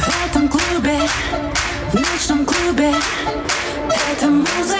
В этом клубе, в ночном клубе. Эта музыка.